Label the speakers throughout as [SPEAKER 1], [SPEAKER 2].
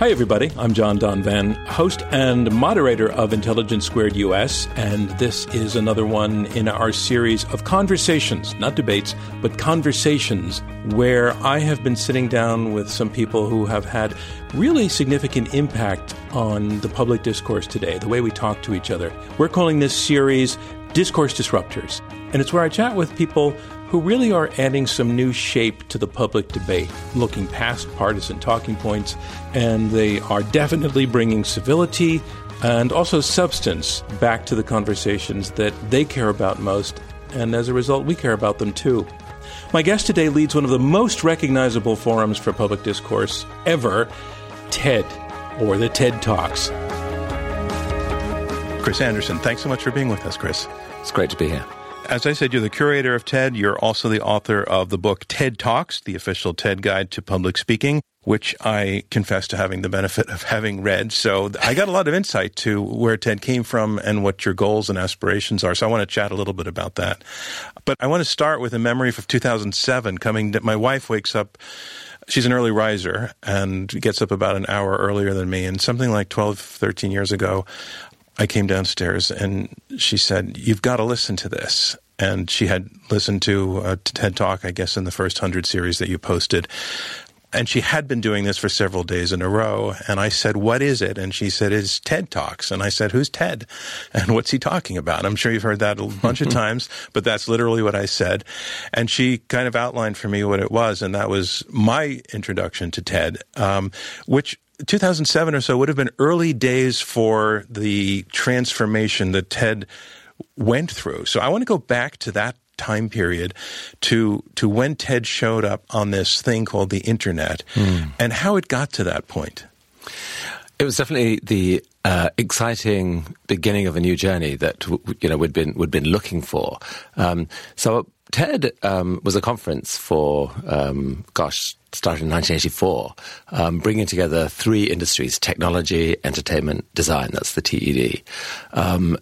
[SPEAKER 1] Hi, everybody. I'm John Donvan, host and moderator of Intelligence Squared US, and this is another one in our series of conversations, not debates, but conversations, where I have been sitting down with some people who have had really significant impact on the public discourse today, the way we talk to each other. We're calling this series Discourse Disruptors, and it's where I chat with people who really are adding some new shape to the public debate, looking past partisan talking points, and they are definitely bringing civility and also substance back to the conversations that they care about most, and as a result, we care about them too. My guest today leads one of the most recognizable forums for public discourse ever, TED, or the TED Talks.
[SPEAKER 2] Chris Anderson, thanks so much for being with us, Chris.
[SPEAKER 3] It's great to be here.
[SPEAKER 2] As I said, you're the curator of TED. You're also the author of the book TED Talks, the official TED guide to public speaking, which I confess to having the benefit of having read. So I got a lot of insight to where TED came from and what your goals and aspirations are. So I want to chat a little bit about that. But I want to start with a memory of 2007 coming my wife wakes up she's an early riser and gets up about an hour earlier than me. And something like 12, 13 years ago, I came downstairs and she said, You've got to listen to this. And she had listened to a TED Talk, I guess, in the first 100 series that you posted. And she had been doing this for several days in a row. And I said, What is it? And she said, It's TED Talks. And I said, Who's Ted? And what's he talking about? I'm sure you've heard that a bunch of times, but that's literally what I said. And she kind of outlined for me what it was. And that was my introduction to TED, um, which 2007 or so would have been early days for the transformation that TED went through. So I want to go back to that time period to to when Ted showed up on this thing called the internet mm. and how it got to that point.
[SPEAKER 3] It was definitely the uh, exciting beginning of a new journey that you know we'd been we'd been looking for. Um, so TED um, was a conference for um, gosh started in 1984, um, bringing together three industries: technology, entertainment, design. That's the TED. Um,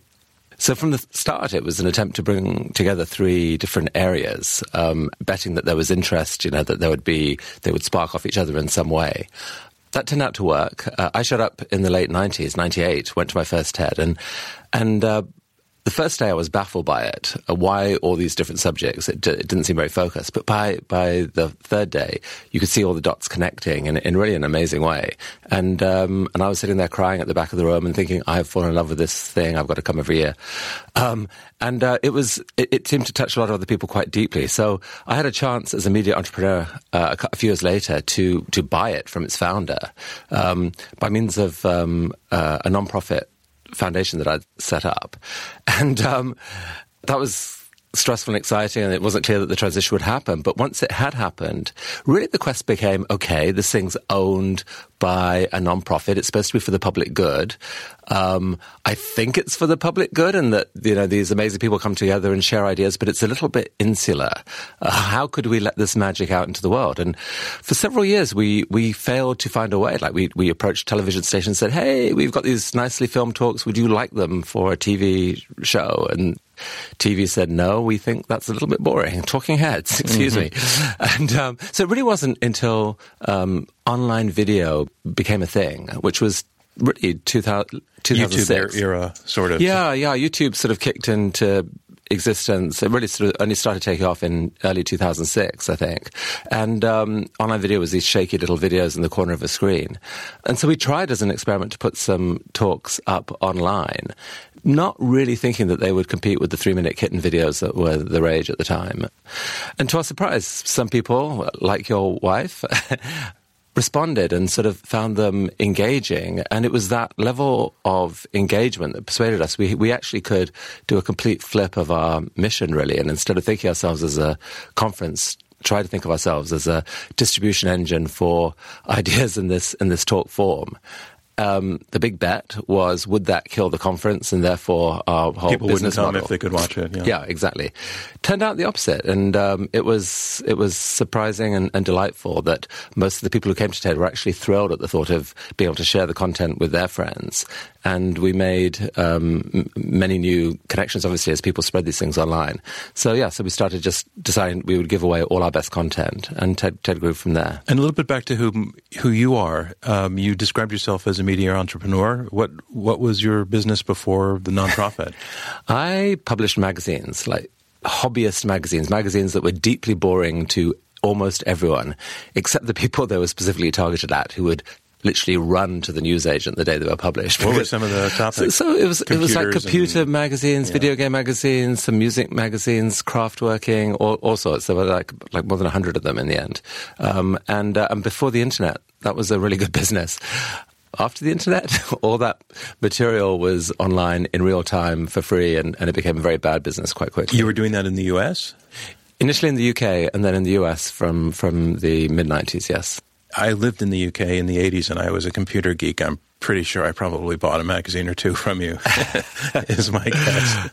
[SPEAKER 3] so from the start, it was an attempt to bring together three different areas, um, betting that there was interest, you know, that there would be they would spark off each other in some way. That turned out to work. Uh, I showed up in the late '90s, '98, went to my first TED, and and uh, the first day I was baffled by it. Uh, why all these different subjects? It, it, didn't seem very focused. But by by the third day, you could see all the dots connecting in, in really an amazing way. And um, and I was sitting there crying at the back of the room and thinking, I've fallen in love with this thing. I've got to come every year. Um, and uh, it was it, it, seemed to touch a lot of other people quite deeply. So I had a chance as a media entrepreneur uh, a, few years later to to buy it from its founder um, by means of um, uh, a nonprofit foundation that I'd set up. And um, that was stressful and exciting, and it wasn't clear that the transition would happen. But once it had happened, really the quest became okay, this thing's owned by a nonprofit. It's supposed to be for the public good. Um, I think it's for the public good, and that you know these amazing people come together and share ideas. But it's a little bit insular. Uh, how could we let this magic out into the world? And for several years, we we failed to find a way. Like we we approached television stations, and said, "Hey, we've got these nicely filmed talks. Would you like them for a TV show?" And TV said, no, we think that's a little bit boring. Talking heads, excuse mm-hmm. me. And um, so it really wasn't until um, online video became a thing, which was really 2000, 2006.
[SPEAKER 2] YouTube era, sort of.
[SPEAKER 3] Yeah, yeah. YouTube sort of kicked into existence. It really sort of only started taking off in early 2006, I think. And um, online video was these shaky little videos in the corner of a screen. And so we tried as an experiment to put some talks up online, not really thinking that they would compete with the three minute kitten videos that were the rage at the time. And to our surprise, some people, like your wife, responded and sort of found them engaging. And it was that level of engagement that persuaded us. We, we actually could do a complete flip of our mission, really. And instead of thinking ourselves as a conference try to think of ourselves as a distribution engine for ideas in this in this talk form um, the big bet was would that kill the conference and therefore our whole
[SPEAKER 2] People
[SPEAKER 3] business
[SPEAKER 2] wouldn't come
[SPEAKER 3] model?
[SPEAKER 2] if they could watch it. Yeah,
[SPEAKER 3] yeah exactly. Turned out the opposite, and um, it was it was surprising and, and, delightful that most of the people who came to TED were actually thrilled at the thought of being able to share the content with their friends. And we made um, m- many new connections, obviously, as people spread these things online. So yeah, so we started just deciding we would give away all our best content, and TED, TED grew from there.
[SPEAKER 2] And a little bit back to who who you are. Um, you described yourself as a media entrepreneur. What what was your business before the nonprofit?
[SPEAKER 3] I published magazines, like hobbyist magazines, magazines that were deeply boring to almost everyone, except the people they were specifically targeted at, who would literally run to the newsagent the day they were published.
[SPEAKER 2] What were some of the topics?
[SPEAKER 3] So, so it was it was like computer
[SPEAKER 2] and,
[SPEAKER 3] magazines, yeah. video game magazines, some music magazines, craft working, all, all sorts. There were like like more than hundred of them in the end. Um, and uh, and before the internet, that was a really good business after the internet, all that material was online in real time for free, and, and it became a very bad business quite quickly.
[SPEAKER 2] You were doing that in the US?
[SPEAKER 3] Initially in the UK, and then in the US from, from the mid 90s, yes.
[SPEAKER 2] I lived in the UK in the 80s, and I was a computer geek. I'm pretty sure I probably bought a magazine or two from you. is my guess.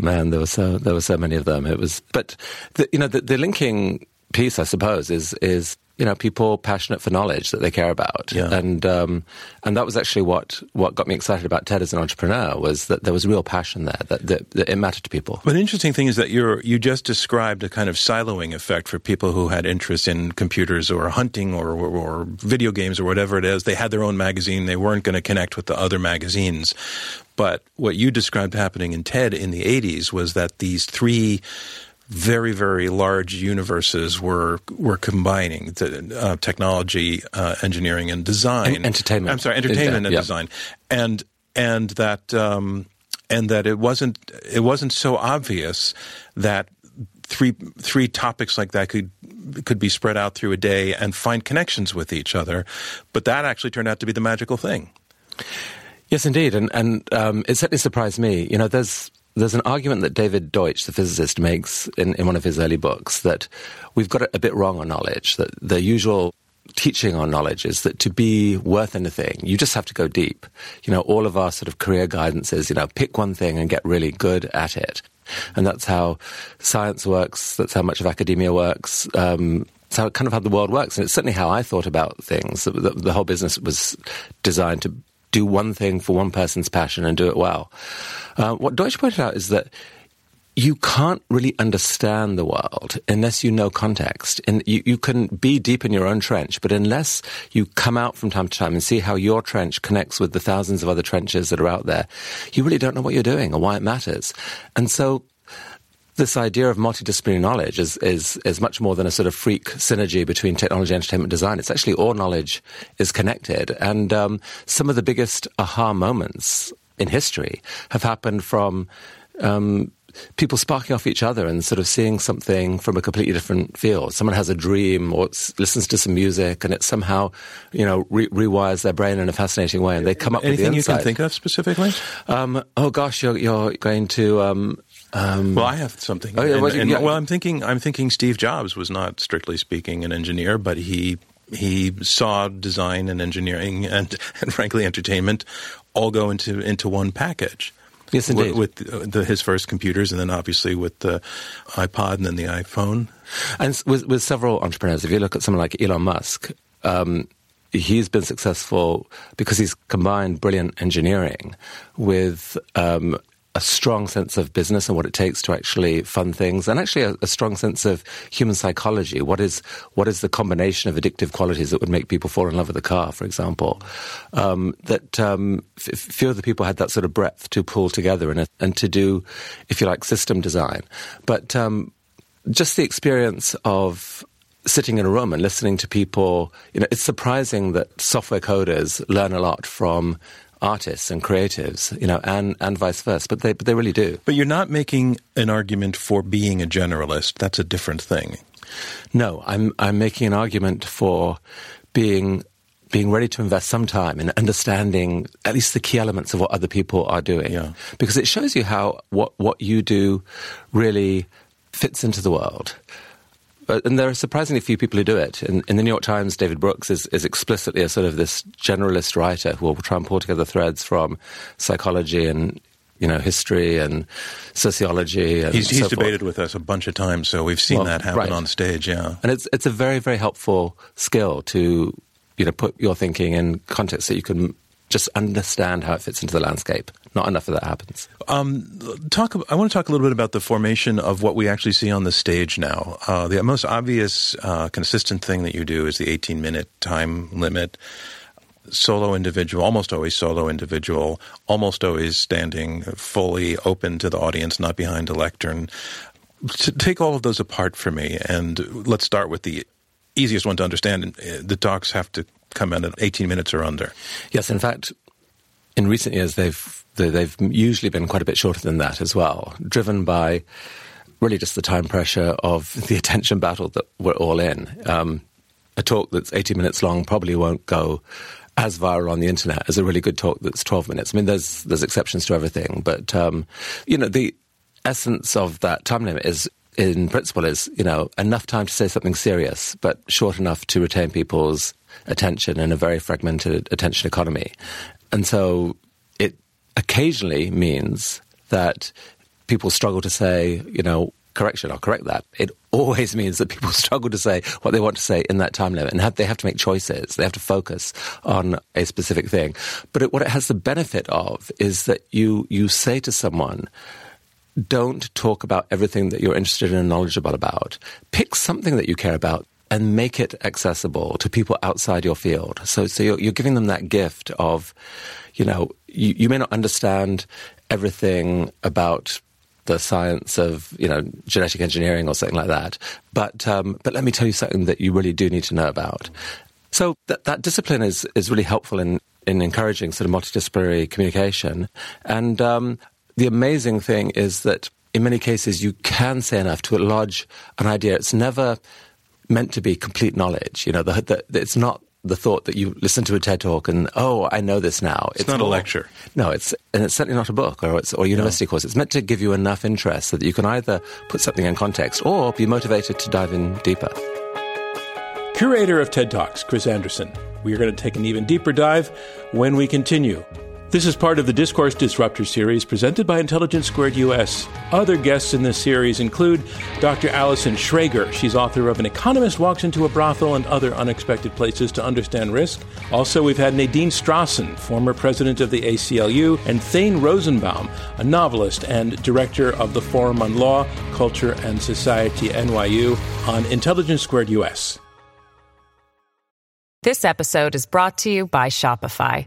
[SPEAKER 3] Man, there were so there were so many of them. It was, but the, you know, the, the linking piece, I suppose, is is you know people passionate for knowledge that they care about,
[SPEAKER 2] yeah.
[SPEAKER 3] and um, and that was actually what what got me excited about TED as an entrepreneur was that there was real passion there that, that, that it mattered to people.
[SPEAKER 2] But the interesting thing is that you you just described a kind of siloing effect for people who had interest in computers or hunting or, or, or video games or whatever it is. They had their own magazine. They weren't going to connect with the other magazines. But what you described happening in TED in the 80s was that these three very very large universes were were combining the, uh, technology, uh, engineering, and design,
[SPEAKER 3] and entertainment.
[SPEAKER 2] I'm sorry, entertainment and design, and and that um, and that it wasn't it wasn't so obvious that three three topics like that could could be spread out through a day and find connections with each other, but that actually turned out to be the magical thing.
[SPEAKER 3] Yes, indeed, and and um, it certainly surprised me. You know, there's there's an argument that David Deutsch, the physicist, makes in, in one of his early books that we've got it a bit wrong on knowledge, that the usual teaching on knowledge is that to be worth anything, you just have to go deep. You know, all of our sort of career guidance is, you know, pick one thing and get really good at it. And that's how science works. That's how much of academia works. Um, it's how kind of how the world works, and it's certainly how I thought about things. The, the whole business was designed to do one thing for one person's passion and do it well. Uh, what Deutsch pointed out is that you can't really understand the world unless you know context. And you, you can be deep in your own trench, but unless you come out from time to time and see how your trench connects with the thousands of other trenches that are out there, you really don't know what you're doing or why it matters. And so this idea of multidisciplinary knowledge is, is, is much more than a sort of freak synergy between technology, entertainment, design. It's actually all knowledge is connected. And um, some of the biggest aha moments in history have happened from um, people sparking off each other and sort of seeing something from a completely different field. Someone has a dream or listens to some music and it somehow, you know, re- rewires their brain in a fascinating way and they come up
[SPEAKER 2] Anything
[SPEAKER 3] with the
[SPEAKER 2] you can think of specifically?
[SPEAKER 3] Um, oh gosh, you're, you're going to um,
[SPEAKER 2] um, well, I have something.
[SPEAKER 3] Oh, yeah,
[SPEAKER 2] and,
[SPEAKER 3] well,
[SPEAKER 2] and,
[SPEAKER 3] yeah.
[SPEAKER 2] well, I'm thinking. I'm thinking Steve Jobs was not strictly speaking an engineer, but he he saw design and engineering and, and frankly entertainment all go into into one package.
[SPEAKER 3] Yes, indeed.
[SPEAKER 2] With, with the, his first computers, and then obviously with the iPod and then the iPhone,
[SPEAKER 3] and with, with several entrepreneurs. If you look at someone like Elon Musk. Um, he's been successful because he's combined brilliant engineering with um, a strong sense of business and what it takes to actually fund things, and actually a, a, strong sense of human psychology. What is what is the combination of addictive qualities that would make people fall in love with a car, for example? Um, that um, f- few other people had that sort of breadth to pull together and, and to do, if you like, system design. But um, just the experience of sitting in a room and listening to people, you know, it's surprising that software coders learn a lot from artists and creatives, you know, and, and vice versa. But they, but they really do.
[SPEAKER 2] But you're not making an argument for being a generalist. That's a different thing.
[SPEAKER 3] No, I'm, I'm making an argument for being being ready to invest some time in understanding at least the key elements of what other people are doing.
[SPEAKER 2] Yeah.
[SPEAKER 3] Because it shows you how what, what you do really fits into the world. Uh, and there are surprisingly few people who do it. In, in, the New York Times, David Brooks is, is explicitly a sort of this generalist writer who will try and pull together threads from psychology and you know, history and sociology. And
[SPEAKER 2] he's,
[SPEAKER 3] he's
[SPEAKER 2] so debated with us a bunch of times, so we've seen well, that happen
[SPEAKER 3] right.
[SPEAKER 2] on stage. Yeah,
[SPEAKER 3] and it's it's a very very helpful skill to you know put your thinking in context so you can just understand how it fits into the landscape. Not enough of that happens. Um,
[SPEAKER 2] talk. I want to talk a little bit about the formation of what we actually see on the stage now. Uh, the most obvious, uh, consistent thing that you do is the 18 minute time limit. Solo individual, almost always solo individual, almost always standing fully open to the audience, not behind a lectern. To take all of those apart for me, and let's start with the easiest one to understand. The talks have to come in at 18 minutes or under.
[SPEAKER 3] Yes, in fact, in recent years, they've they've usually been quite a bit shorter than that as well, driven by really just the time pressure of the attention battle that we're all in. Um, a talk that's 80 minutes long probably won't go as viral on the internet as a really good talk that's 12 minutes. I mean, there's there's exceptions to everything, but um, you know, the essence of that time limit is in principle is you know enough time to say something serious, but short enough to retain people's attention in a very fragmented attention economy. And so it occasionally means that people struggle to say, you know, correction, I'll correct that. It always means that people struggle to say what they want to say in that time limit and have, they have to make choices. They have to focus on a specific thing. But it, what it has the benefit of is that you, you say to someone, don't talk about everything that you're interested in and knowledgeable about. Pick something that you care about and make it accessible to people outside your field. So, so you're, you're giving them that gift of, you know, you, you may not understand everything about the science of you know genetic engineering or something like that. But um, but let me tell you something that you really do need to know about. So that that discipline is is really helpful in in encouraging sort of multidisciplinary communication. And um, the amazing thing is that in many cases you can say enough to lodge an idea. It's never meant to be complete knowledge. You know, the, the, it's not the thought that you listen to a TED talk and oh, I know this now.
[SPEAKER 2] It's, it's not more, a lecture.
[SPEAKER 3] No, it's and it's certainly not a book or it's or a university no. course. It's meant to give you enough interest so that you can either put something in context or be motivated to dive in deeper.
[SPEAKER 1] Curator of TED Talks, Chris Anderson. We are going to take an even deeper dive when we continue. This is part of the Discourse Disruptor series presented by Intelligence Squared US. Other guests in this series include Dr. Allison Schrager. She's author of An Economist Walks into a Brothel and Other Unexpected Places to Understand Risk. Also, we've had Nadine Strossen, former president of the ACLU, and Thane Rosenbaum, a novelist and director of the Forum on Law, Culture, and Society NYU on Intelligence Squared US.
[SPEAKER 4] This episode is brought to you by Shopify.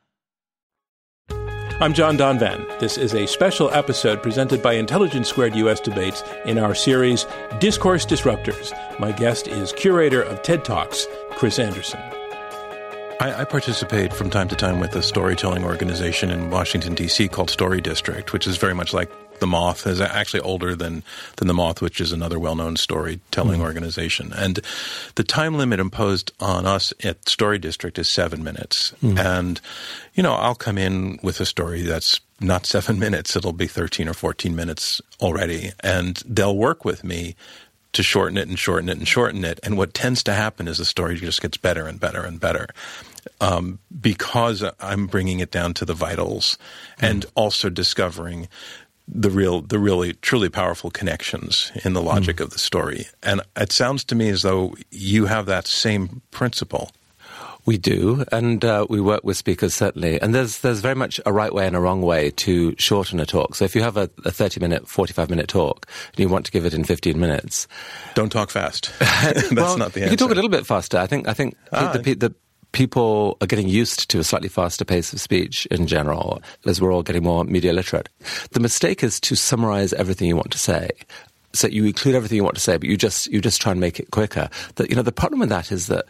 [SPEAKER 1] I'm John Donvan. This is a special episode presented by Intelligence Squared US Debates in our series Discourse Disruptors. My guest is curator of TED Talks, Chris Anderson.
[SPEAKER 2] I, I, participate from time to time with a storytelling organization in Washington, D.C. called Story District, which is very much like the Moth is actually older than than the Moth, which is another well-known storytelling mm-hmm. organization. And the time limit imposed on us at Story District is seven minutes. Mm-hmm. And you know, I'll come in with a story that's not seven minutes; it'll be thirteen or fourteen minutes already, and they'll work with me to shorten it and shorten it and shorten it. And what tends to happen is the story just gets better and better and better. Um, because I'm bringing it down to the vitals mm. and also discovering the real, the really, truly powerful connections in the logic mm. of the story. And it sounds to me as though you have that same principle.
[SPEAKER 3] We do, and uh, we work with speakers certainly. And there's there's very much a right way and a wrong way to shorten a talk. So if you have a, a 30 minute, 45 minute talk, and you want to give it in 15 minutes,
[SPEAKER 2] don't talk fast. That's
[SPEAKER 3] well,
[SPEAKER 2] not the answer.
[SPEAKER 3] You can talk a little bit faster. I think I think ah. the, the, people are getting used to a slightly faster pace of speech in general, as we're all getting more media literate. The mistake is to summarize everything you want to say. So you include everything you want to say, but you just you just try and make it quicker. That you know the problem with that is that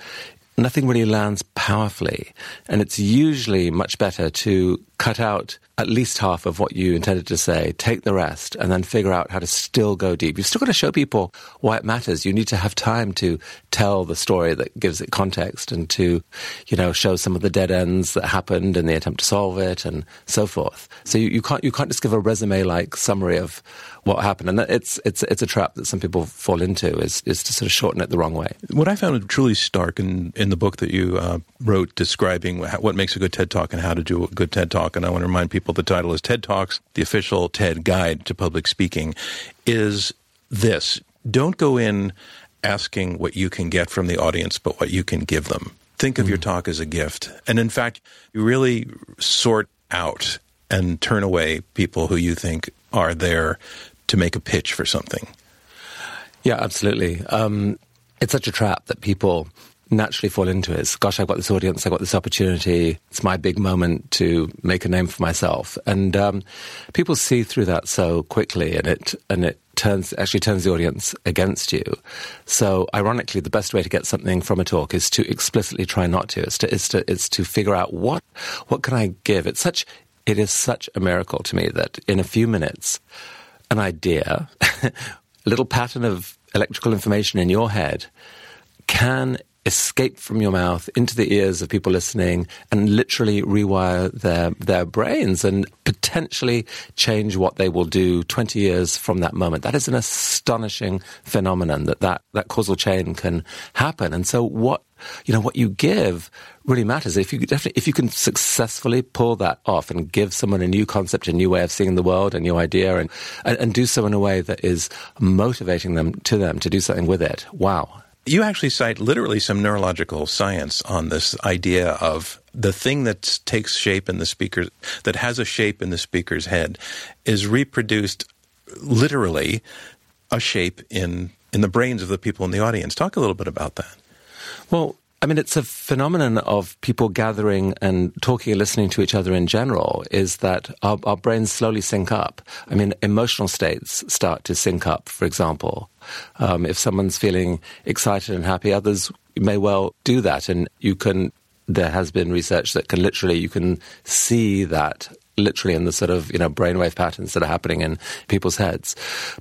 [SPEAKER 3] nothing really lands powerfully. And it's usually much better to cut out at least half of what you intended to say, take the rest, and then figure out how to still go deep. You've still got to show people why it matters. You need to have time to tell the story that gives it context and to, you know, show some of the dead ends that happened in the attempt to solve it and so forth. So you, you can't you can't just give a resume like summary of what happened. And it's it's it's a trap that some people fall into is is to sort of shorten it the wrong way.
[SPEAKER 2] What I found truly stark in in the book that you uh, wrote describing what makes a good TED talk and how to do a good TED talk, and I want to remind people the title is TED Talks, the official TED guide to public speaking, is this: don't go in asking what you can get from the audience, but what you can give them. Think of mm. your talk as a gift, and in fact, you really sort out and turn away people who you think are there to make a pitch for something.
[SPEAKER 3] Yeah, absolutely. Um, it's such a trap that people naturally fall into is gosh i've got this audience i've got this opportunity. It's my big moment to make a name for myself. And um, people see through that so quickly and it and it turns actually turns the audience against you. So ironically the best way to get something from a talk is to explicitly try not to. It's to it's to, it's to figure out what what can i give? It's such it is such a miracle to me that in a few minutes an idea, a little pattern of electrical information in your head can escape from your mouth into the ears of people listening and literally rewire their their brains and potentially change what they will do 20 years from that moment. That is an astonishing phenomenon that that, that causal chain can happen. And so what you know what you give really matters. If you definitely if you can successfully pull that off and give someone a new concept a new way of seeing the world a new idea and and, and do so in a way that is motivating them to them to do something with it wow
[SPEAKER 2] you actually cite literally some neurological science on this idea of the thing that takes shape in the speaker, that has a shape in the speaker's head, is reproduced literally a shape in in the brains of the people in the audience. Talk a little bit about that.
[SPEAKER 3] Well, I mean, it's a phenomenon of people gathering and talking and listening to each other in general is that our, our, brains slowly sync up. I mean, emotional states start to sync up, for example. Um, if someone's feeling excited and happy, others may well do that. And you can, there has been research that can literally, you can see that literally in the sort of you know brainwave patterns that are happening in people's heads.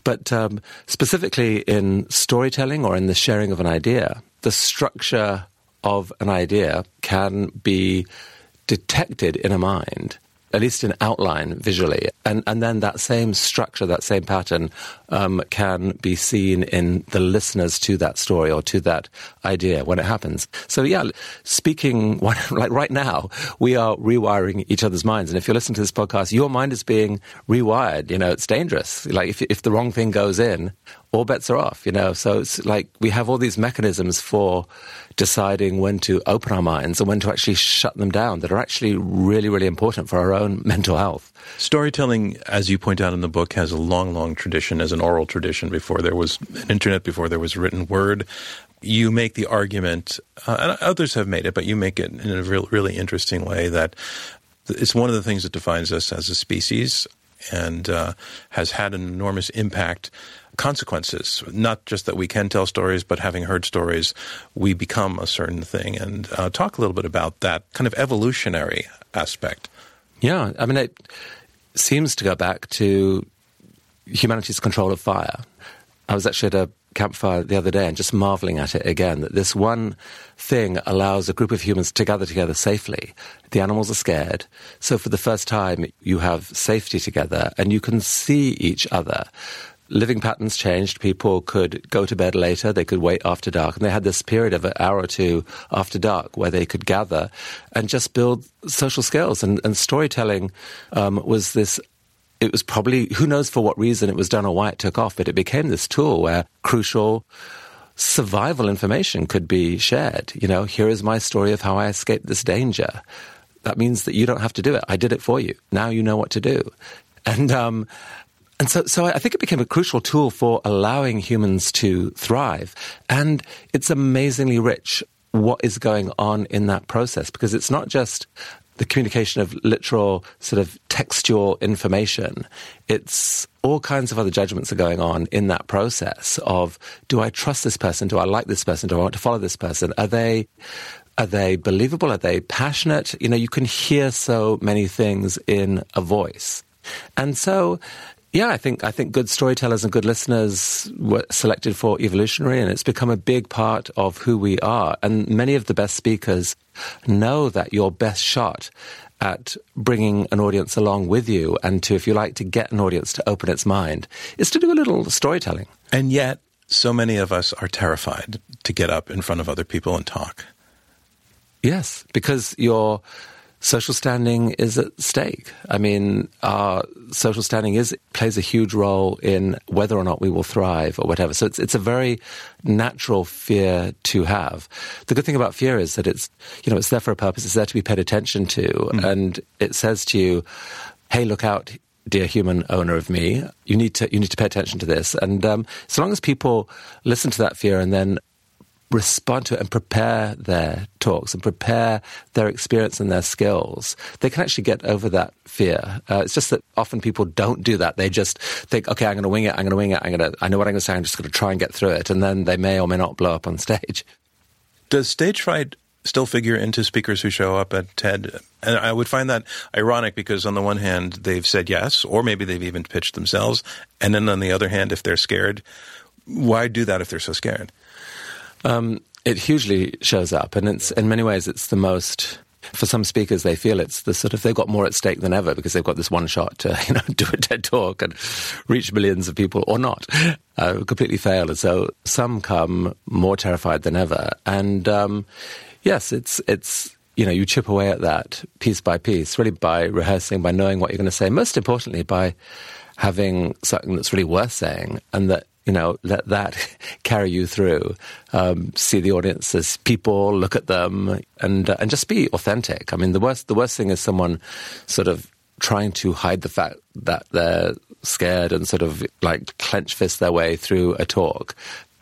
[SPEAKER 3] But um, specifically in storytelling or in the sharing of an idea, the structure of an idea can be detected in a mind at least in outline visually. And, and then that same structure, that same pattern um, can be seen in the listeners to that story or to that idea when it happens. So, yeah, speaking like right now, we are rewiring each other's minds. And if you're listening to this podcast, your mind is being rewired. You know, it's dangerous. Like if, if the wrong thing goes in, all bets are off, you know. So it's like we have all these mechanisms for deciding when to open our minds and when to actually shut them down that are actually really, really important for our own mental health.
[SPEAKER 2] Storytelling, as you point out in the book, has a long, long tradition as an oral tradition before there was an internet, before there was written word. You make the argument, uh, and others have made it, but you make it in a real, really interesting way that it's one of the things that defines us as a species and uh, has had an enormous impact consequences. Not just that we can tell stories, but having heard stories, we become a certain thing. And uh, talk a little bit about that kind of evolutionary aspect.
[SPEAKER 3] Yeah, I mean, it seems to go back to humanity's control of fire. I was actually at a campfire the other day and just marveling at it again that this one thing allows a group of humans to gather together safely. The animals are scared. So for the first time, you have safety together and you can see each other living patterns changed. People could go to bed later. They could wait after dark. And they had this period of an hour or two after dark where they could gather and just build social skills. And, and storytelling um, was this it was probably, who knows for what reason it was done or why it took off, but it became this tool where crucial survival information could be shared. You know, here is my story of how I escaped this danger. That means that you don't have to do it. I did it for you. Now you know what to do. And um, and so, so I think it became a crucial tool for allowing humans to thrive. And it's amazingly rich what is going on in that process because it's not just the communication of literal sort of textual information. It's all kinds of other judgments are going on in that process of do I trust this person? Do I like this person? Do I want to follow this person? Are they Are they believable? Are they passionate? You know, you can hear so many things in a voice. And so, yeah, I think I think good storytellers and good listeners were selected for evolutionary, and it's become a big part of who we are. And many of the best speakers know that your best shot at bringing an audience along with you, and to, if you like, to get an audience to open its mind, is to do a little storytelling.
[SPEAKER 2] And yet, so many of us are terrified to get up in front of other people and talk.
[SPEAKER 3] Yes, because your social standing is at stake. I mean, our social standing is plays a huge role in whether or not we will thrive or whatever. So it's it's a very natural fear to have. The good thing about fear is that it's you know it's there for a purpose. It's there to be paid attention to, mm. and it says to you, "Hey, look out." Dear human owner of me, you need to you need to pay attention to this, and um, so long as people listen to that fear and then respond to it and prepare their talks and prepare their experience and their skills, they can actually get over that fear. Uh, it's just that often people don't do that. They just think, okay, I'm going to wing it. I'm going to wing it. I'm going to, I know what I'm going to say. I'm just going to try and get through it. And then they may or may not blow up on stage.
[SPEAKER 2] Does stage fright still figure into speakers who show up at TED? And I would find that ironic because on the one hand, they've said yes, or maybe they've even pitched themselves. And then on the other hand, if they're scared, why do that if they're so scared?
[SPEAKER 3] Um, it hugely shows up, and it's in many ways it's the most. For some speakers, they feel it's the sort of they've got more at stake than ever because they've got this one shot to you know do a TED talk and reach millions of people or not, uh, completely fail. And so some come more terrified than ever. And um, yes, it's it's you know you chip away at that piece by piece, really by rehearsing, by knowing what you're going to say. Most importantly, by having something that's really worth saying and that you know, let that carry you through. Um, see the audience as people, look at them, and uh, and just be authentic. I mean, the worst the worst thing is someone sort of trying to hide the fact that they're scared and sort of like clench fist their way through a talk.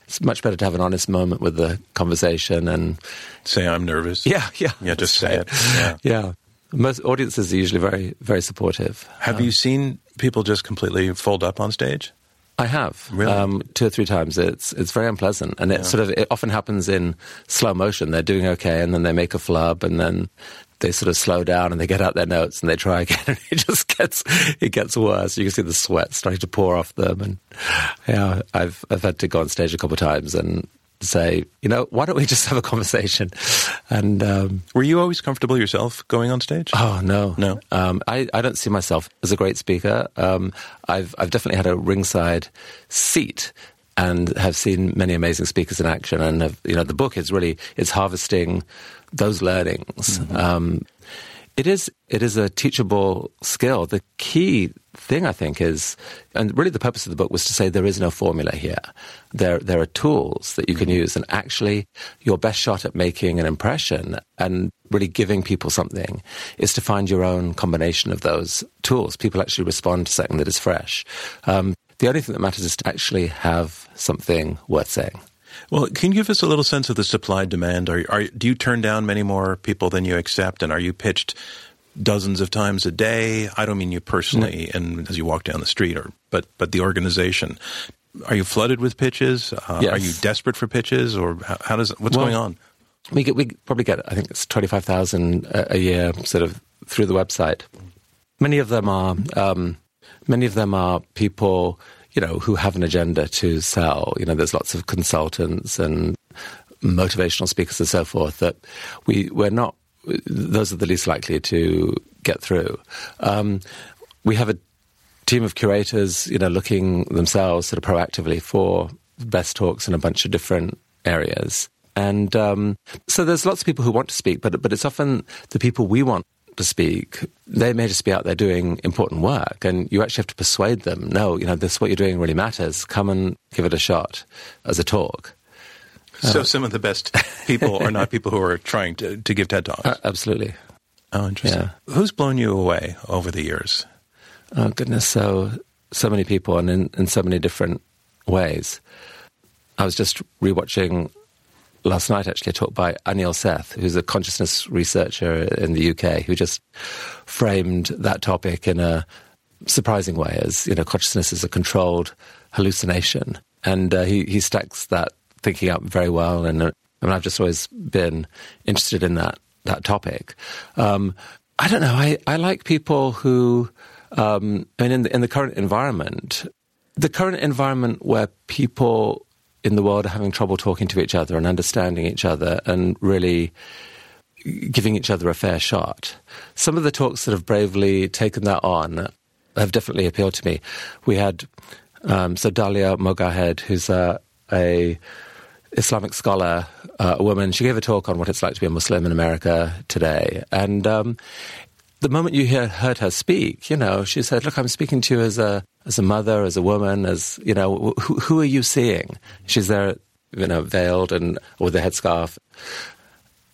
[SPEAKER 3] It's much better to have an honest moment with the conversation and
[SPEAKER 2] say I'm nervous.
[SPEAKER 3] Yeah, yeah,
[SPEAKER 2] yeah. Just say it.
[SPEAKER 3] Yeah. yeah. Most audiences are usually very, very supportive.
[SPEAKER 2] Have um, you seen people just completely fold up on stage?
[SPEAKER 3] I have
[SPEAKER 2] really? um,
[SPEAKER 3] two or three times. It's it's very unpleasant, and it yeah. sort of it often happens in slow motion. They're doing okay, and then they make a flub, and then they sort of slow down and they get out their notes and they try again, and it just gets it gets worse. You can see the sweat starting to pour off them, and yeah, I've I've had to go on stage a couple of times and say, you know, why don't we just have a conversation? And um,
[SPEAKER 2] were you always comfortable yourself going on stage?
[SPEAKER 3] Oh no,
[SPEAKER 2] no.
[SPEAKER 3] Um, I I don't see myself as a great speaker. Um, I've I've definitely had a ringside seat and have seen many amazing speakers in action. And have, you know, the book is really it's harvesting those learnings. Mm-hmm. It is it is a teachable skill. The key thing I think is, and really the purpose of the book was to say there is no formula here. There there are tools that you can use, and actually your best shot at making an impression and really giving people something is to find your own combination of those tools. People actually respond to something that is fresh. Um, the only thing that matters is to actually have something worth saying.
[SPEAKER 2] Well, can you give us a little sense of the supply demand? Are, are, do you turn down many more people than you accept, and are you pitched dozens of times a day? I don't mean you personally, and as you walk down the street, or but but the organization. Are you flooded with pitches? Uh,
[SPEAKER 3] yes.
[SPEAKER 2] Are you desperate for pitches, or how, how does what's
[SPEAKER 3] well,
[SPEAKER 2] going on?
[SPEAKER 3] We get we probably get I think it's twenty five thousand a year, sort of through the website. Many of them are um, many of them are people you know, who have an agenda to sell. You know, there's lots of consultants and motivational speakers and so forth that we we're not. Those are the least likely to get through. Um, we have a team of curators, you know, looking themselves sort of proactively for best talks in a bunch of different areas. And um, so there's lots of people who want to speak, but but it's often the people we want to speak, they may just be out there doing important work, and you actually have to persuade them. No, you know, this what you're doing really matters. Come and give it a shot as a talk.
[SPEAKER 2] So uh, some of the best people are not people who are trying to, to give TED talks. Uh,
[SPEAKER 3] absolutely.
[SPEAKER 2] Oh, interesting. Yeah. Who's blown you away over the years?
[SPEAKER 3] Oh goodness, so so many people, and in, in so many different ways. I was just rewatching last night, actually, a talk by Anil Seth, who's a consciousness researcher in the UK, who just framed that topic in a surprising way as, you know, consciousness is a controlled hallucination. And uh, he, he stacks that thinking up very well. And uh, I mean, I've just always been interested in that that topic. Um, I don't know. I, I like people who, um, I mean, in the, in the current environment, the current environment where people in the world are having trouble talking to each other and understanding each other and really giving each other a fair shot. Some of the talks that have bravely taken that on have definitely appealed to me. We had um, so Dalia Mogahed, who's a, a Islamic scholar, uh, a woman. She gave a talk on what it's like to be a Muslim in America today, and um, the moment you hear, heard her speak, you know, she said, "Look, I'm speaking to you as a as a mother, as a woman, as you know, who, who are you seeing?" She's there, you know, veiled and with a headscarf,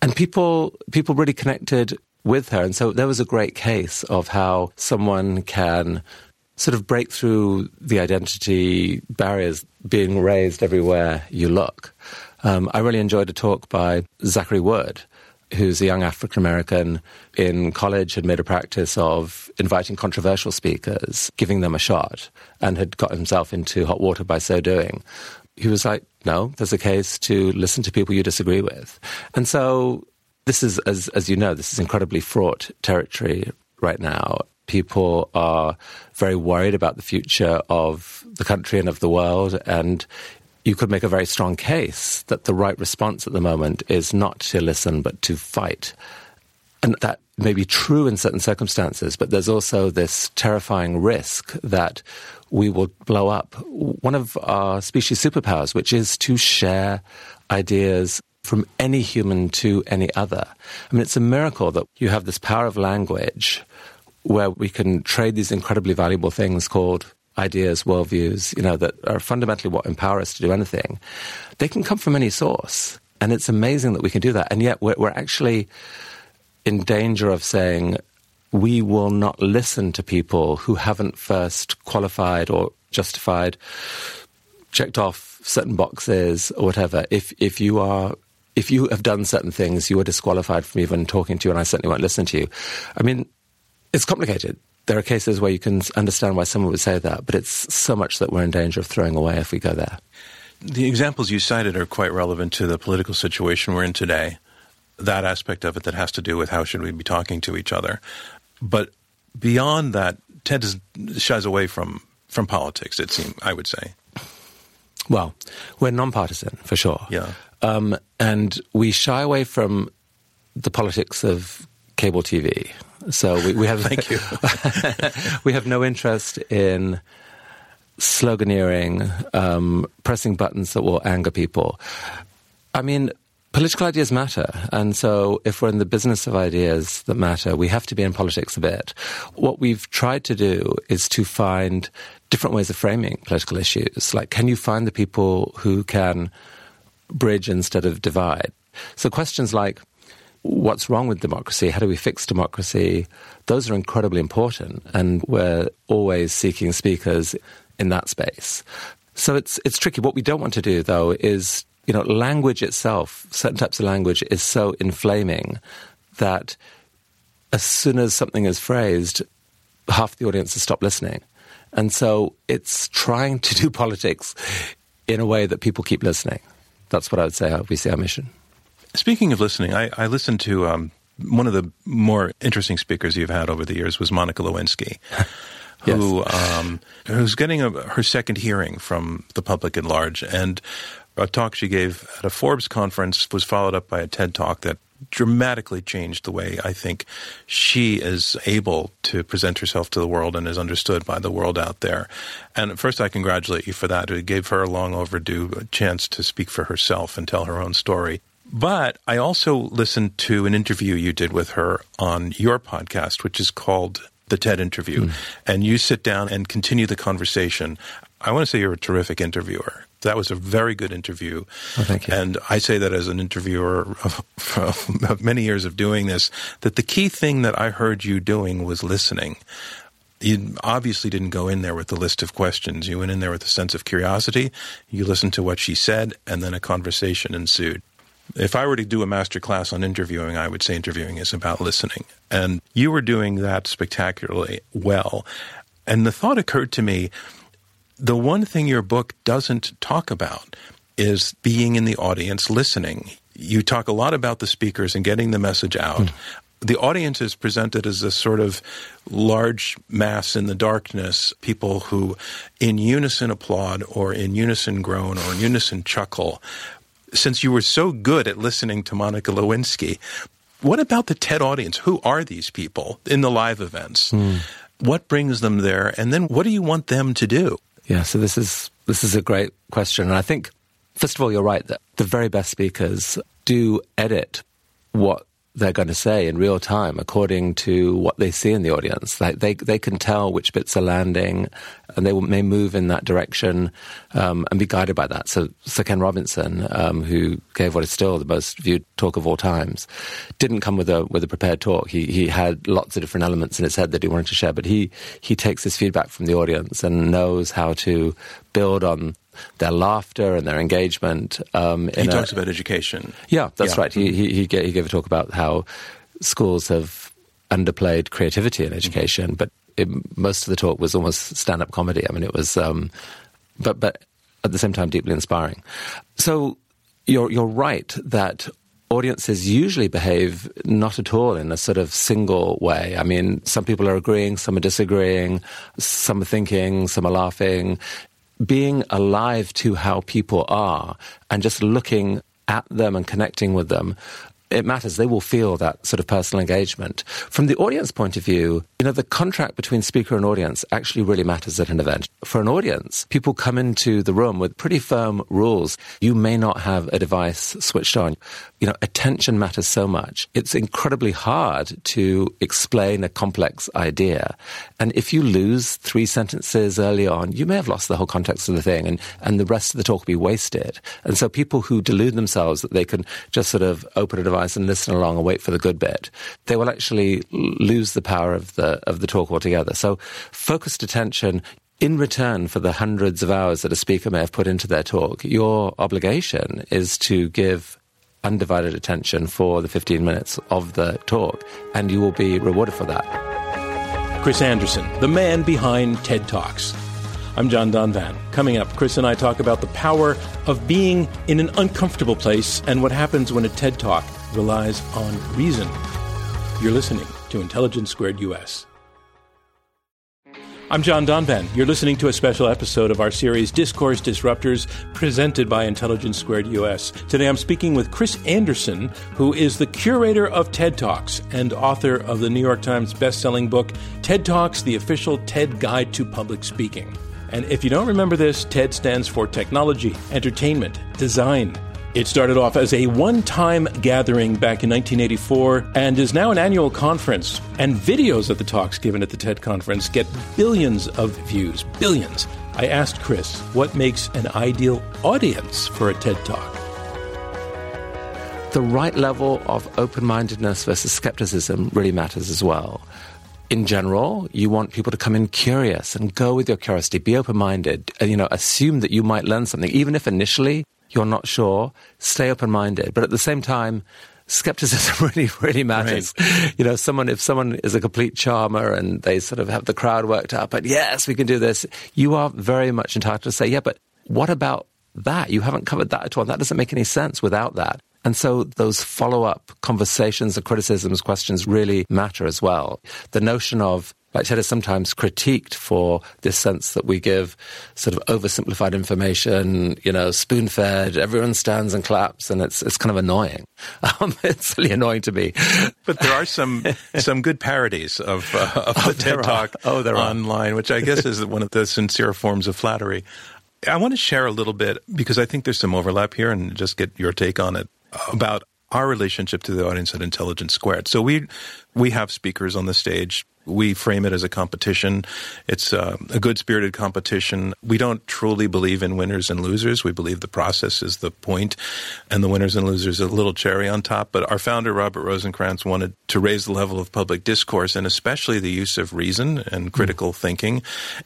[SPEAKER 3] and people people really connected with her, and so there was a great case of how someone can sort of break through the identity barriers being raised everywhere you look. Um, I really enjoyed a talk by Zachary Wood, who's a young African American in college, had made a practice of inviting controversial speakers, giving them a shot, and had got himself into hot water by so doing. He was like, no, there's a case to listen to people you disagree with. And so this is, as, as you know, this is incredibly fraught territory right now people are very worried about the future of the country and of the world. And you could make a very strong case that the right response at the moment is not to listen, but to fight. And that may be true in certain circumstances, but there's also this terrifying risk that we will blow up one of our species' superpowers, which is to share ideas from any human to any other. I mean, it's a miracle that you have this power of language where we can trade these incredibly valuable things called ideas, worldviews, you know, that are fundamentally what empower us to do anything, they can come from any source. And it's amazing that we can do that. And yet we're, we're actually in danger of saying we will not listen to people who haven't first qualified or justified, checked off certain boxes or whatever. If, if you are if you have done certain things, you are disqualified from even talking to you, and I certainly won't listen to you. I mean, it's complicated. There are cases where you can understand why someone would say that, but it's so much that we're in danger of throwing away if we go there.
[SPEAKER 2] The examples you cited are quite relevant to the political situation we're in today. That aspect of it that has to do with how should we be talking to each other. But beyond that, Ted is, shies away from, from politics, it seems, I would say.
[SPEAKER 3] Well, we're nonpartisan, for sure.
[SPEAKER 2] Yeah.
[SPEAKER 3] Um, and we shy away from the politics of cable TV. So we, we have
[SPEAKER 2] thank you.
[SPEAKER 3] we have no interest in sloganeering, um, pressing buttons that will anger people. I mean, political ideas matter. And so if we're in the business of ideas that matter, we have to be in politics a bit. What we've tried to do is to find different ways of framing political issues. Like, can you find the people who can bridge instead of divide? So questions like, what's wrong with democracy? How do we fix democracy? Those are incredibly important, and we're always seeking speakers in that space. So it's it's tricky. What we don't want to do, though, is you know, language itself, certain types of language, is so inflaming that as soon as something is phrased, half the audience has stopped listening. And so it's trying to do politics in a way that people keep listening. That's what I would say we see our mission.
[SPEAKER 2] Speaking of listening, I, I listened to um, one of the more interesting speakers you've had over the years was Monica Lewinsky.
[SPEAKER 3] yes.
[SPEAKER 2] Who um, who's getting a, her second hearing from the public at large, and a talk she gave at a Forbes conference was followed up by a TED talk that dramatically changed the way I think she is able to present herself to the world and is understood by the world out there. And first, I congratulate you for that. It gave her a long overdue chance to speak for herself and tell her own story. But I also listened to an interview you did with her on your podcast, which is called The TED Interview. Mm. And you sit down and continue the conversation. I want to say you're a terrific interviewer. That was a very good interview.
[SPEAKER 3] Oh, thank you.
[SPEAKER 2] And I say that as an interviewer of, of many years of doing this, that the key thing that I heard you doing was listening you obviously didn't go in there with a list of questions. You went in there with a sense of curiosity. You listened to what she said, and then a conversation ensued. If I were to do a master class on interviewing, I would say interviewing is about listening. And you were doing that spectacularly well. And the thought occurred to me the one thing your book doesn't talk about is being in the audience listening. you talk a lot about the speakers and getting the message out. Mm. The audience is presented as a sort of large mass in the darkness, people who in unison applaud or in unison groan or in unison chuckle. Since you were so good at listening to Monica Lewinsky, what about the TED audience? Who are these people in the live events? Mm. What brings them there? And then what do you want them to do?
[SPEAKER 3] Yeah, so this is this is a great question. And I think first of all you're right that the very best speakers do edit what they're going to say in real time according to what they see in the audience. They they can tell which bits are landing, and they may move in that direction um, and be guided by that. So Sir Ken Robinson, um, who gave what is still the most viewed talk of all times, didn't come with a with a prepared talk. He he had lots of different elements in his head that he wanted to share, but he he takes his feedback from the audience and knows how to build on their laughter and their engagement.
[SPEAKER 2] Um, he talks a, about education.
[SPEAKER 3] Yeah, that's yeah. right. He, he, he, gave, he gave a talk about how schools have underplayed creativity in education, mm-hmm. but it, most of the talk was almost stand-up comedy. I mean, it was, um, but but at the same time, deeply inspiring. So you're you're right that audiences usually behave not at all in a sort of single way. I mean, some people are agreeing, some are disagreeing, some are thinking, some are laughing being alive to how people are and just looking at them and connecting with them it matters. They will feel that sort of personal engagement. From the audience point of view, you know, the contract between speaker and audience actually really matters at an event. For an audience, people come into the room with pretty firm rules. You may not have a device switched on. You know, attention matters so much. It's incredibly hard to explain a complex idea. And if you lose three sentences early on, you may have lost the whole context of the thing and, and the rest of the talk will be wasted. And so people who delude themselves that they can just sort of open a device and listen along and wait for the good bit, they will actually lose the power of the, of the talk altogether. So focused attention, in return for the hundreds of hours that a speaker may have put into their talk, your obligation is to give undivided attention for the 15 minutes of the talk, and you will be rewarded for that.
[SPEAKER 1] Chris Anderson, the man behind TED Talks. I'm John Donvan. Coming up, Chris and I talk about the power of being in an uncomfortable place and what happens when a TED Talk relies on reason. You're listening to Intelligence Squared US. I'm John Donvan. You're listening to a special episode of our series Discourse Disruptors presented by Intelligence Squared US. Today I'm speaking with Chris Anderson, who is the curator of TED Talks and author of the New York Times best-selling book TED Talks: The Official TED Guide to Public Speaking. And if you don't remember this, TED stands for Technology, Entertainment, Design, it started off as a one time gathering back in 1984 and is now an annual conference. And videos of the talks given at the TED conference get billions of views. Billions. I asked Chris what makes an ideal audience for a TED Talk.
[SPEAKER 3] The right level of open mindedness versus skepticism really matters as well in general, you want people to come in curious and go with your curiosity, be open minded, you know, assume that you might learn something, even if initially you're not sure, stay open minded. But at the same time, skepticism really, really matters. Right. You know, someone, if someone is a complete charmer and they sort of have the crowd worked up and yes, we can do this, you are very much entitled to say, yeah, but what about that? You haven't covered that at all. That doesn't make any sense without that. And so those follow up conversations and criticisms, questions really matter as well. The notion of like TED is sometimes critiqued for this sense that we give sort of oversimplified information, you know, spoon fed, everyone stands and claps, and it's, it's kind of annoying. Um, it's really annoying to me.
[SPEAKER 2] But there are some, some good parodies of, uh, of oh, the TED Talk oh, there are online, are. which I guess is one of the sincere forms of flattery. I want to share a little bit because I think there's some overlap here and just get your take on it about our relationship to the audience at Intelligence Squared. So we we have speakers on the stage we frame it as a competition. It's uh, a good spirited competition. We don't truly believe in winners and losers. We believe the process is the point, and the winners and losers are a little cherry on top. But our founder, Robert Rosenkranz, wanted to raise the level of public discourse and especially the use of reason and critical mm. thinking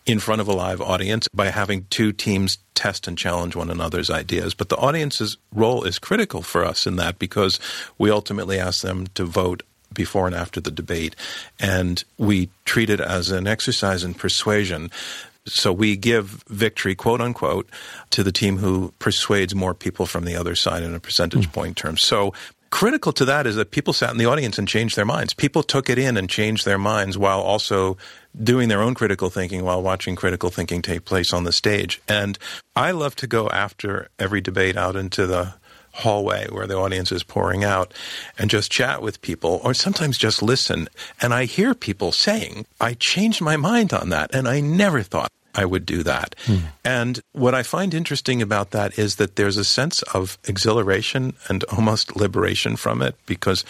[SPEAKER 2] in front of a live audience by having two teams test and challenge one another's ideas. But the audience's role is critical for us in that because we ultimately ask them to vote before and after the debate, and we treat it as an exercise in persuasion. So we give victory, quote unquote, to the team who persuades more people from the other side in a percentage mm. point terms. So critical to that is that people sat in the audience and changed their minds. People took it in and changed their minds while also doing their own critical thinking while watching critical thinking take place on the stage. And I love to go after every debate out into the hallway where the audience is pouring out and just chat with people or sometimes just listen. And I hear people saying, I changed my mind on that and I never thought I would do that. Hmm. And what I find interesting about that is that there's a sense of exhilaration and almost liberation from it because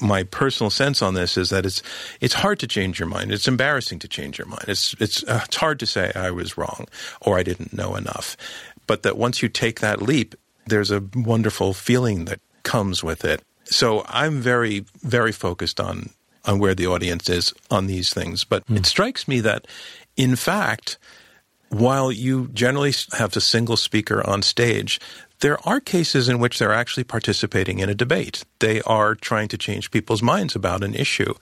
[SPEAKER 2] my personal sense on this is that it's it's hard to change your mind. It's embarrassing to change your mind. It's it's uh, it's hard to say I was wrong or I didn't know enough. But that once you take that leap, there's a wonderful feeling that comes with it. So I'm very very focused on on where the audience is on these things. But mm. it strikes me that in fact while you generally have a single speaker on stage, there are cases in which they're actually participating in a debate. They are trying to change people's minds about an issue.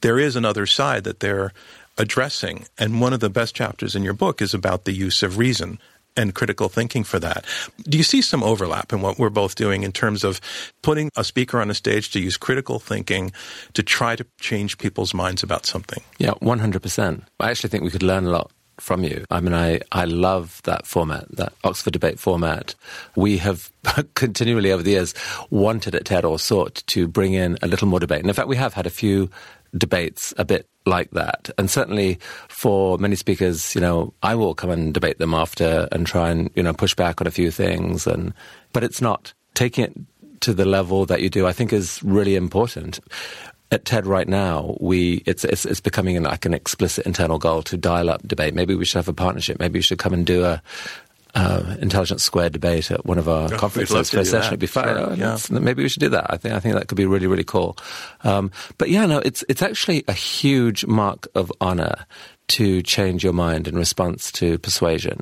[SPEAKER 2] There is another side that they're addressing. And one of the best chapters in your book is about the use of reason and critical thinking for that. Do you see some overlap in what we're both doing in terms of putting a speaker on a stage to use critical thinking to try to change people's minds about something?
[SPEAKER 3] Yeah, 100%. I actually think we could learn a lot from you. I mean, I, I love that format, that Oxford debate format. We have continually over the years wanted at TED or sought to bring in a little more debate. And in fact, we have had a few debates a bit like that. And certainly for many speakers, you know, I will come and debate them after and try and, you know, push back on a few things. And, but it's not taking it to the level that you do, I think is really important at TED right now, we it's, it's, it's becoming like an explicit internal goal to dial up debate. Maybe we should have a partnership. Maybe we should come and do a uh, intelligence squared debate at one of our oh, conferences for a session. It'd be fun. Sure, yeah. Maybe we should do that. I think I think that could be really really cool. Um, but yeah, no, it's it's actually a huge mark of honor to change your mind in response to persuasion.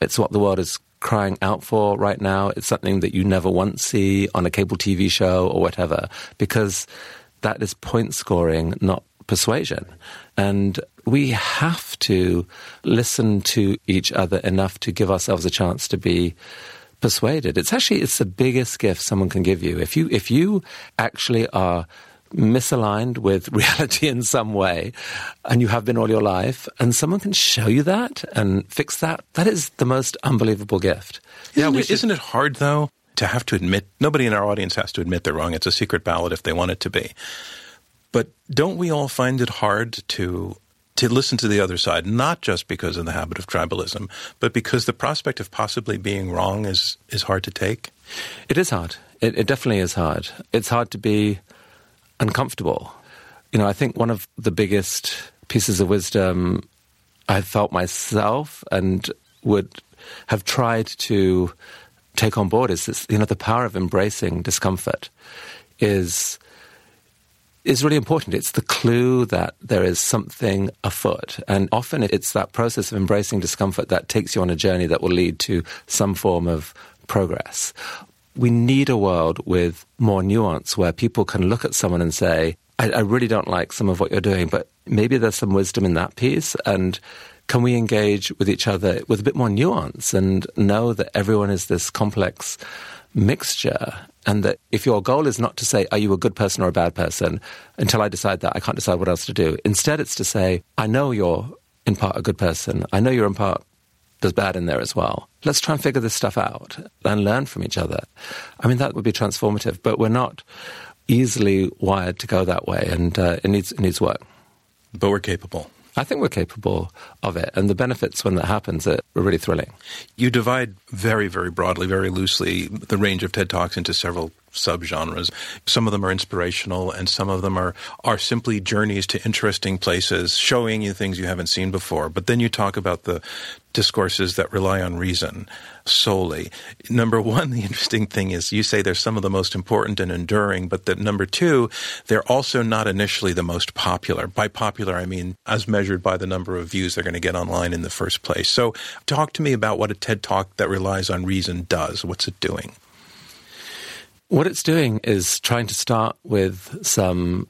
[SPEAKER 3] It's what the world is crying out for right now. It's something that you never once see on a cable TV show or whatever because that is point scoring, not persuasion. And we have to listen to each other enough to give ourselves a chance to be persuaded. It's actually it's the biggest gift someone can give you. If you if you actually are misaligned with reality in some way and you have been all your life and someone can show you that and fix that that is the most unbelievable gift
[SPEAKER 2] isn't, yeah, it, should, isn't it hard though to have to admit, nobody in our audience has to admit they're wrong. It's a secret ballot if they want it to be. But don't we all find it hard to to listen to the other side, not just because of the habit of tribalism, but because the prospect of possibly being wrong is is hard to take?
[SPEAKER 3] It is hard. It, it definitely is hard. It's hard to be uncomfortable. You know, I think one of the biggest pieces of wisdom I felt myself and would have tried to take on board is this, you know the power of embracing discomfort is is really important. It's the clue that there is something afoot. And often it's that process of embracing discomfort that takes you on a journey that will lead to some form of progress. We need a world with more nuance where people can look at someone and say, I, I really don't like some of what you're doing, but maybe there's some wisdom in that piece. And can we engage with each other with a bit more nuance and know that everyone is this complex mixture and that if your goal is not to say are you a good person or a bad person? until i decide that i can't decide what else to do. Instead it's to say i know you're in part a good person. I know you're in part there's bad in there as well. Let's try and figure this stuff out and learn from each other. I mean that would be transformative but we're not easily wired to go that way and uh, it needs it needs work.
[SPEAKER 2] But we're capable
[SPEAKER 3] I think we're capable of it. And the benefits when that happens are really thrilling.
[SPEAKER 2] You divide very, very broadly, very loosely, the range of TED Talks into several subgenres. Some of them are inspirational, and some of them are are simply journeys to interesting places, showing you things you haven't seen before. But then you talk about the discourses that rely on reason solely. Number one, the interesting thing is you say they're some of the most important and enduring, but that number two, they're also not initially the most popular. By popular, I mean as measured by the number of views they're going to get online in the first place. So, talk to me about what a TED Talk that relies on reason does. What's it doing?
[SPEAKER 3] What it's doing is trying to start with some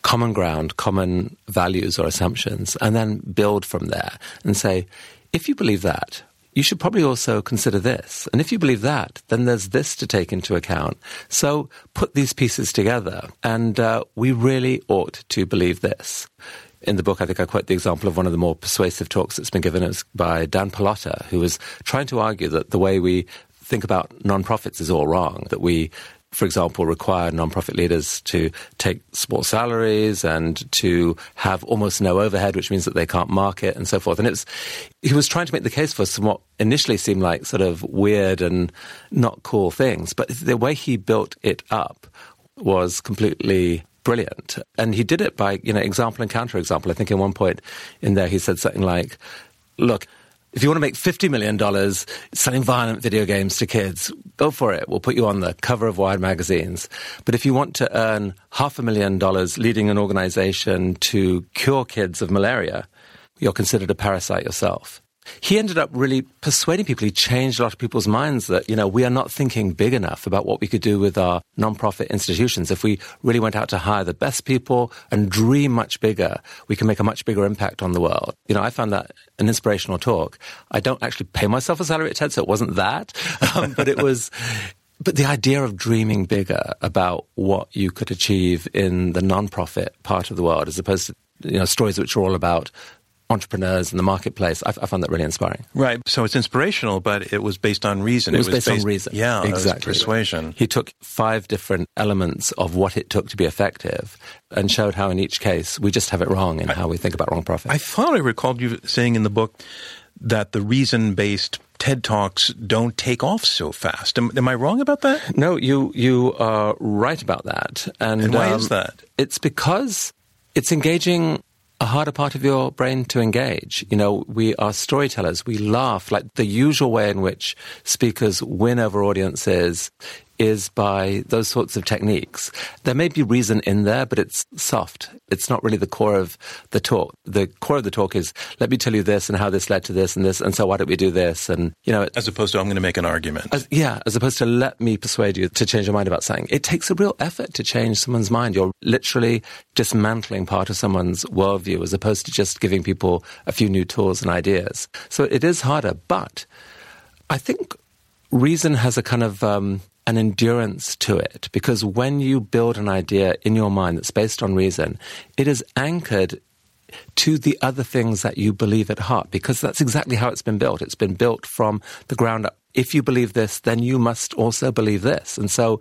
[SPEAKER 3] common ground, common values or assumptions, and then build from there and say, if you believe that, you should probably also consider this. And if you believe that, then there's this to take into account. So put these pieces together, and uh, we really ought to believe this. In the book, I think I quote the example of one of the more persuasive talks that's been given It was by Dan Pallotta, who was trying to argue that the way we think about nonprofits is all wrong, that we for example, require nonprofit leaders to take small salaries and to have almost no overhead, which means that they can't market and so forth. And it's, he was trying to make the case for some what initially seemed like sort of weird and not cool things. But the way he built it up was completely brilliant. And he did it by, you know, example and counterexample. I think in one point in there he said something like, look, if you want to make $50 million selling violent video games to kids, go for it. We'll put you on the cover of Wired magazines. But if you want to earn half a million dollars leading an organization to cure kids of malaria, you're considered a parasite yourself he ended up really persuading people. He changed a lot of people's minds that, you know, we are not thinking big enough about what we could do with our nonprofit institutions. If we really went out to hire the best people and dream much bigger, we can make a much bigger impact on the world. You know, I found that an inspirational talk. I don't actually pay myself a salary at TED, so it wasn't that. Um, but it was, but the idea of dreaming bigger about what you could achieve in the nonprofit part of the world as opposed to you know stories which are all about entrepreneurs in the marketplace. I, I, found that really inspiring.
[SPEAKER 2] Right. So it's inspirational, but it was based on reason.
[SPEAKER 3] It was, it was based, based, on reason.
[SPEAKER 2] Yeah, exactly. persuasion.
[SPEAKER 3] He took five different elements of what it took to be effective and showed how in each case we just have it wrong in I, how we think about wrong profit.
[SPEAKER 2] I thought I recalled you saying in the book that the reason based TED Talks don't take off so fast. Am, am, I wrong about that?
[SPEAKER 3] No, you you are right about that.
[SPEAKER 2] And, and why um, is that?
[SPEAKER 3] It's because it's engaging a harder part of your brain to engage. You know, we are storytellers. We laugh. Like the usual way in which speakers win over audiences is by those sorts of techniques. There may be reason in there, but it's soft. It's not really the core of the talk. The core of the talk is, let me tell you this and how this led to this and this, and so why don't we do this? And, you know.
[SPEAKER 2] As opposed to, I'm going to make an argument.
[SPEAKER 3] As, yeah, as opposed to, let me persuade you to change your mind about something. It takes a real effort to change someone's mind. You're literally dismantling part of someone's worldview as opposed to just giving people a few new tools and ideas. So it is harder, but I think reason has a kind of um, an endurance to it because when you build an idea in your mind that's based on reason, it is anchored to the other things that you believe at heart because that's exactly how it's been built. It's been built from the ground up. If you believe this, then you must also believe this. And so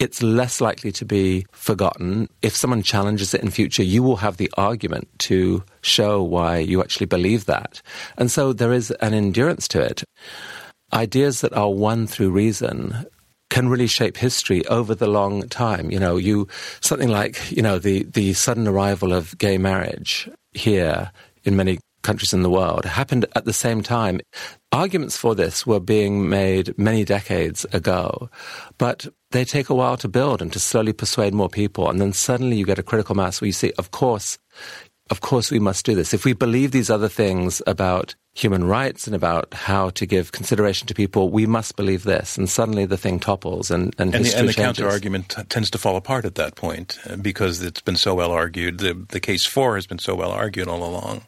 [SPEAKER 3] it's less likely to be forgotten. If someone challenges it in future, you will have the argument to show why you actually believe that. And so there is an endurance to it ideas that are won through reason can really shape history over the long time. You know, you something like you know the the sudden arrival of gay marriage here in many countries in the world happened at the same time. Arguments for this were being made many decades ago, but they take a while to build and to slowly persuade more people. And then suddenly you get a critical mass where you see, of course, of course we must do this. If we believe these other things about human rights and about how to give consideration to people, we must believe this. And suddenly the thing topples and, and,
[SPEAKER 2] and
[SPEAKER 3] history
[SPEAKER 2] the, and the counter argument t- tends to fall apart at that point uh, because it's been so well argued. The, the case for has been so well argued all along.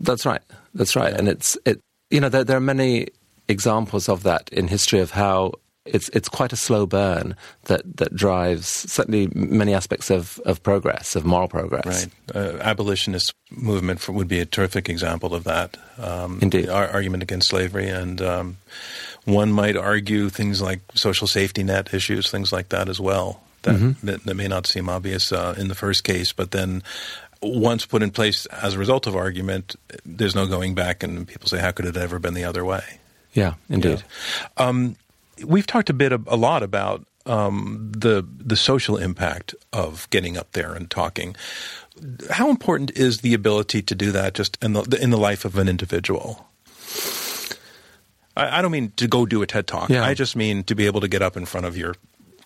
[SPEAKER 3] That's right. That's right. And it's, it, you know, there, there are many examples of that in history of how it's it's quite a slow burn that that drives certainly many aspects of, of progress, of moral progress.
[SPEAKER 2] Right. Uh, abolitionist movement for, would be a terrific example of that. Um,
[SPEAKER 3] Indeed.
[SPEAKER 2] Our argument against slavery, and um, one might argue things like social safety net issues, things like that as well. That mm-hmm. that, that, may not seem obvious uh, in the first case, but then once put in place as a result of argument, there's no going back, and people say, "How could it ever been the other way?"
[SPEAKER 3] Yeah, indeed.
[SPEAKER 2] Yeah. Um, we've talked a bit a, lot about um, the the social impact of getting up there and talking. How important is the ability to do that just in the in the life of an individual? I, I don't mean to go do a TED talk. Yeah. I just mean to be able to get up in front of your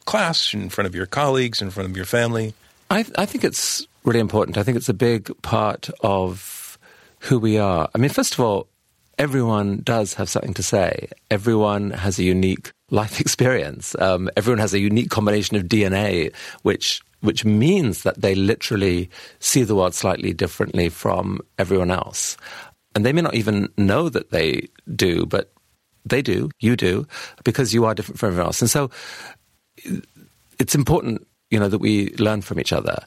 [SPEAKER 2] class, in front of your colleagues, in front of your family.
[SPEAKER 3] I, I think it's really important. I think it's a big part of who we are. I mean, first of all, everyone does have something to say. Everyone has a unique life experience. Um, everyone has a unique combination of DNA, which which means that they literally see the world slightly differently from everyone else. and they may not even know that they do, but they do, you do, because you are different from everyone else. And so it's important, you know, that we learn from each other.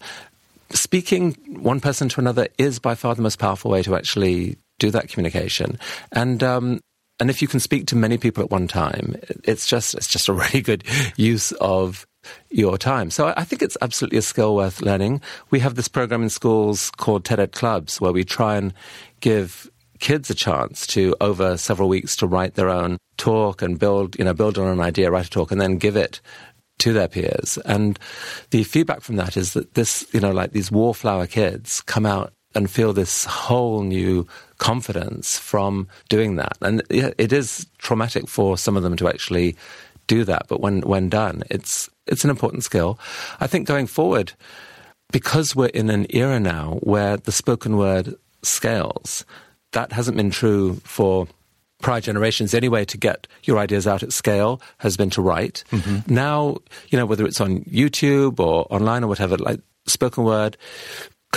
[SPEAKER 3] Speaking one person to another is by far the most powerful way to actually do that communication. And um, and if you can speak to many people at one time, it's just it's just a really good use of your time. So I think it's absolutely a skill worth learning. We have this program in schools called TED Ed Clubs where we try and give kids a chance to over several weeks to write their own talk and build, you know, build on an idea, write a talk and then give it to their peers. And the feedback from that is that this, you know, like these wallflower kids come out and feel this whole new confidence from doing that. And it is traumatic for some of them to actually do that, but when when done, it's it's an important skill. I think going forward, because we're in an era now where the spoken word scales, that hasn't been true for prior generations anyway to get your ideas out at scale has been to write. Mm-hmm. Now, you know, whether it's on YouTube or online or whatever, like spoken word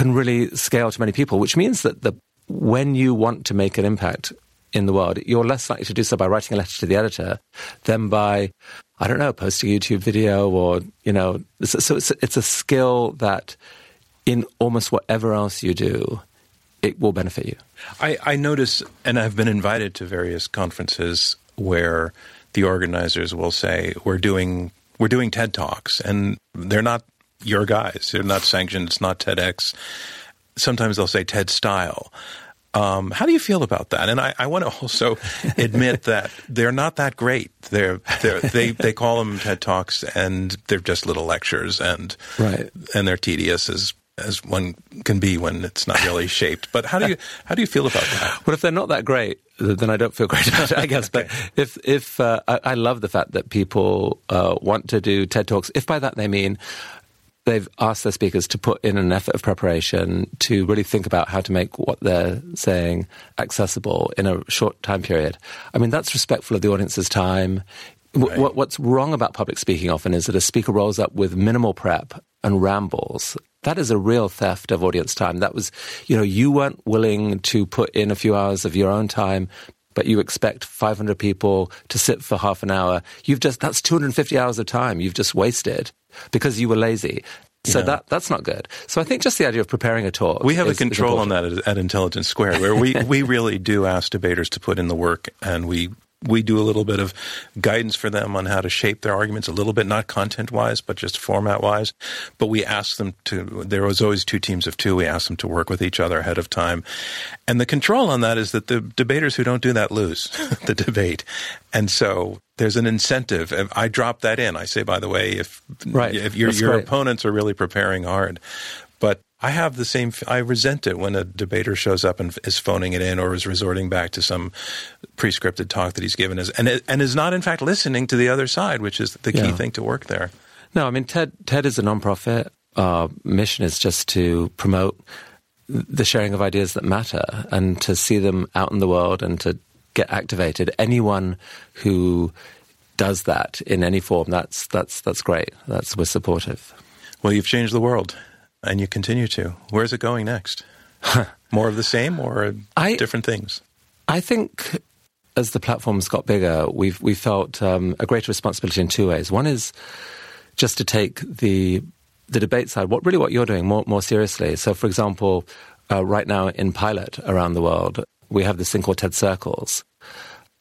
[SPEAKER 3] can really scale to many people, which means that the when you want to make an impact in the world, you're less likely to do so by writing a letter to the editor than by, I don't know, posting a YouTube video or, you know, so it's, it's a skill that in almost whatever else you do, it will benefit you.
[SPEAKER 2] I, I notice, and I've been invited to various conferences where the organizers will say, we're doing, we're doing TED Talks, and they're not your guys. They're not sanctioned. It's not TEDx. Sometimes they'll say TED style. Um, how do you feel about that? And I, I want to also admit that they're not that great. They're, they're, they they call them TED talks, and they're just little lectures, and
[SPEAKER 3] right.
[SPEAKER 2] and they're tedious as as one can be when it's not really shaped. But how do you how do you feel about that?
[SPEAKER 3] Well, if they're not that great, then I don't feel great about it, I guess. okay. But if if uh, I, I, love the fact that people uh, want to do TED talks, if by that they mean they've asked their speakers to put in an effort of preparation to really think about how to make what they're saying accessible in a short time period. I mean, that's respectful of the audience's time. Right. W- what's wrong about public speaking often is that a speaker rolls up with minimal prep and rambles. That is a real theft of audience time. That was, you know, you weren't willing to put in a few hours of your own time but you expect 500 people to sit for half an hour. You've just, that's 250 hours of time you've just wasted because you were lazy. So yeah. that that's not good. So I think just the idea of preparing a talk.
[SPEAKER 2] We have
[SPEAKER 3] is,
[SPEAKER 2] a control on that at, at Intelligence Square, where we, we really do ask debaters to put in the work, and we we do a little bit of guidance for them on how to shape their arguments a little bit, not content wise, but just format wise. But we ask them to, there was always two teams of two. We ask them to work with each other ahead of time. And the control on that is that the debaters who don't do that lose the debate. And so there's an incentive. I drop that in. I say, by the way, if,
[SPEAKER 3] right.
[SPEAKER 2] if your, your opponents are really preparing hard, but I have the same. I resent it when a debater shows up and is phoning it in, or is resorting back to some prescripted talk that he's given, us, and and is not in fact listening to the other side, which is the key yeah. thing to work there.
[SPEAKER 3] No, I mean TED. TED is a nonprofit. Our mission is just to promote the sharing of ideas that matter and to see them out in the world and to get activated. Anyone who does that in any form, that's that's that's great. That's we're supportive.
[SPEAKER 2] Well, you've changed the world and you continue to. Where's it going next? More of the same or I, different things?
[SPEAKER 3] I think as the platforms got bigger, we've we felt um, a greater responsibility in two ways. One is just to take the the debate side, what really what you're doing more more seriously. So, for example, uh, right now in pilot around the world, we have this thing called TED Circles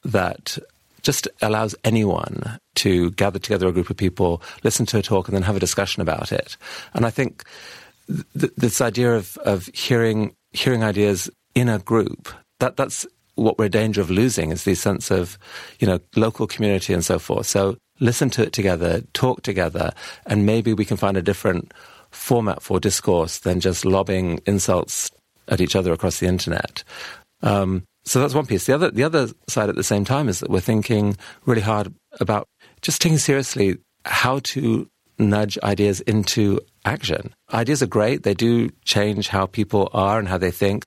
[SPEAKER 3] that just allows anyone to gather together a group of people, listen to a talk, and then have a discussion about it. And I think th- this idea of, of hearing hearing ideas in a group that that's what we're in danger of losing is the sense of you know local community and so forth. So listen to it together, talk together, and maybe we can find a different format for discourse than just lobbing insults at each other across the internet. Um, so that's one piece. The other, the other side at the same time is that we're thinking really hard about just taking seriously how to nudge ideas into action. Ideas are great. They do change how people are and how they think.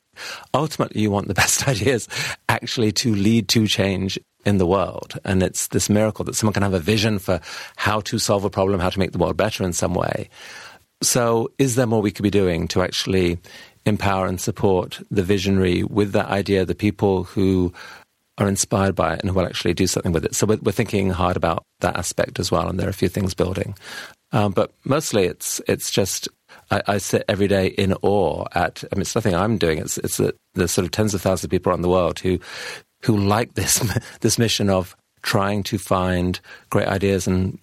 [SPEAKER 3] Ultimately, you want the best ideas actually to lead to change in the world. And it's this miracle that someone can have a vision for how to solve a problem, how to make the world better in some way. So, is there more we could be doing to actually empower and support the visionary with that idea, the people who are inspired by it and will actually do something with it. So we're, we're thinking hard about that aspect as well, and there are a few things building. Um, but mostly, it's it's just I, I, sit every day in awe at. I mean, it's nothing I'm doing. It's it's the, the sort of tens of thousands of people around the world who who like this this mission of trying to find great ideas and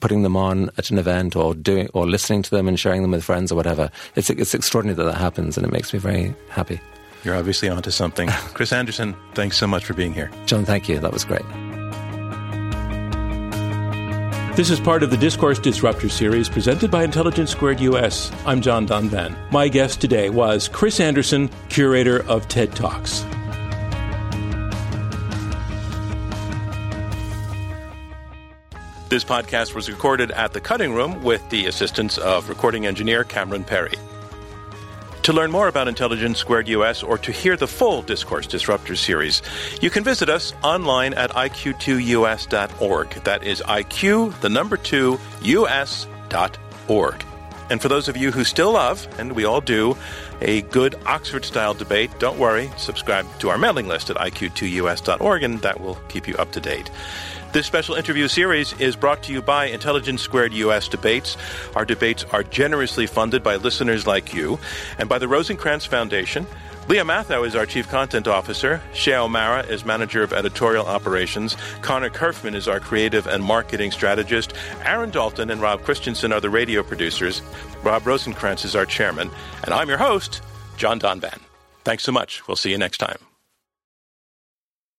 [SPEAKER 3] putting them on at an event or doing or listening to them and sharing them with friends or whatever. It's it's extraordinary that that happens, and it makes me very happy.
[SPEAKER 5] You're obviously onto something. Chris Anderson, thanks so much for being here.
[SPEAKER 3] John, thank you. That was great.
[SPEAKER 2] This is part of the Discourse Disruptor series presented by Intelligence Squared US. I'm John Donvan. My guest today was Chris Anderson, curator of TED Talks. This podcast was recorded at the Cutting Room with the assistance of recording engineer Cameron Perry. To learn more about Intelligence Squared US or to hear the full Discourse Disruptors series, you can visit us online at iq2us.org. That is IQ, the number 2, us.org. And for those of you who still love, and we all do, a good Oxford style debate, don't worry, subscribe to our mailing list at iq2us.org, and that will keep you up to date. This special interview series is brought to you by Intelligence Squared US Debates. Our debates are generously funded by listeners like you and by the Rosenkranz Foundation. Lia Matthow is our Chief Content Officer. Shea O'Mara is Manager of Editorial Operations. Connor Kerfman is our Creative and Marketing Strategist. Aaron Dalton and Rob Christensen are the radio producers. Rob Rosenkranz is our Chairman. And I'm your host, John Donvan. Thanks so much. We'll see you next time.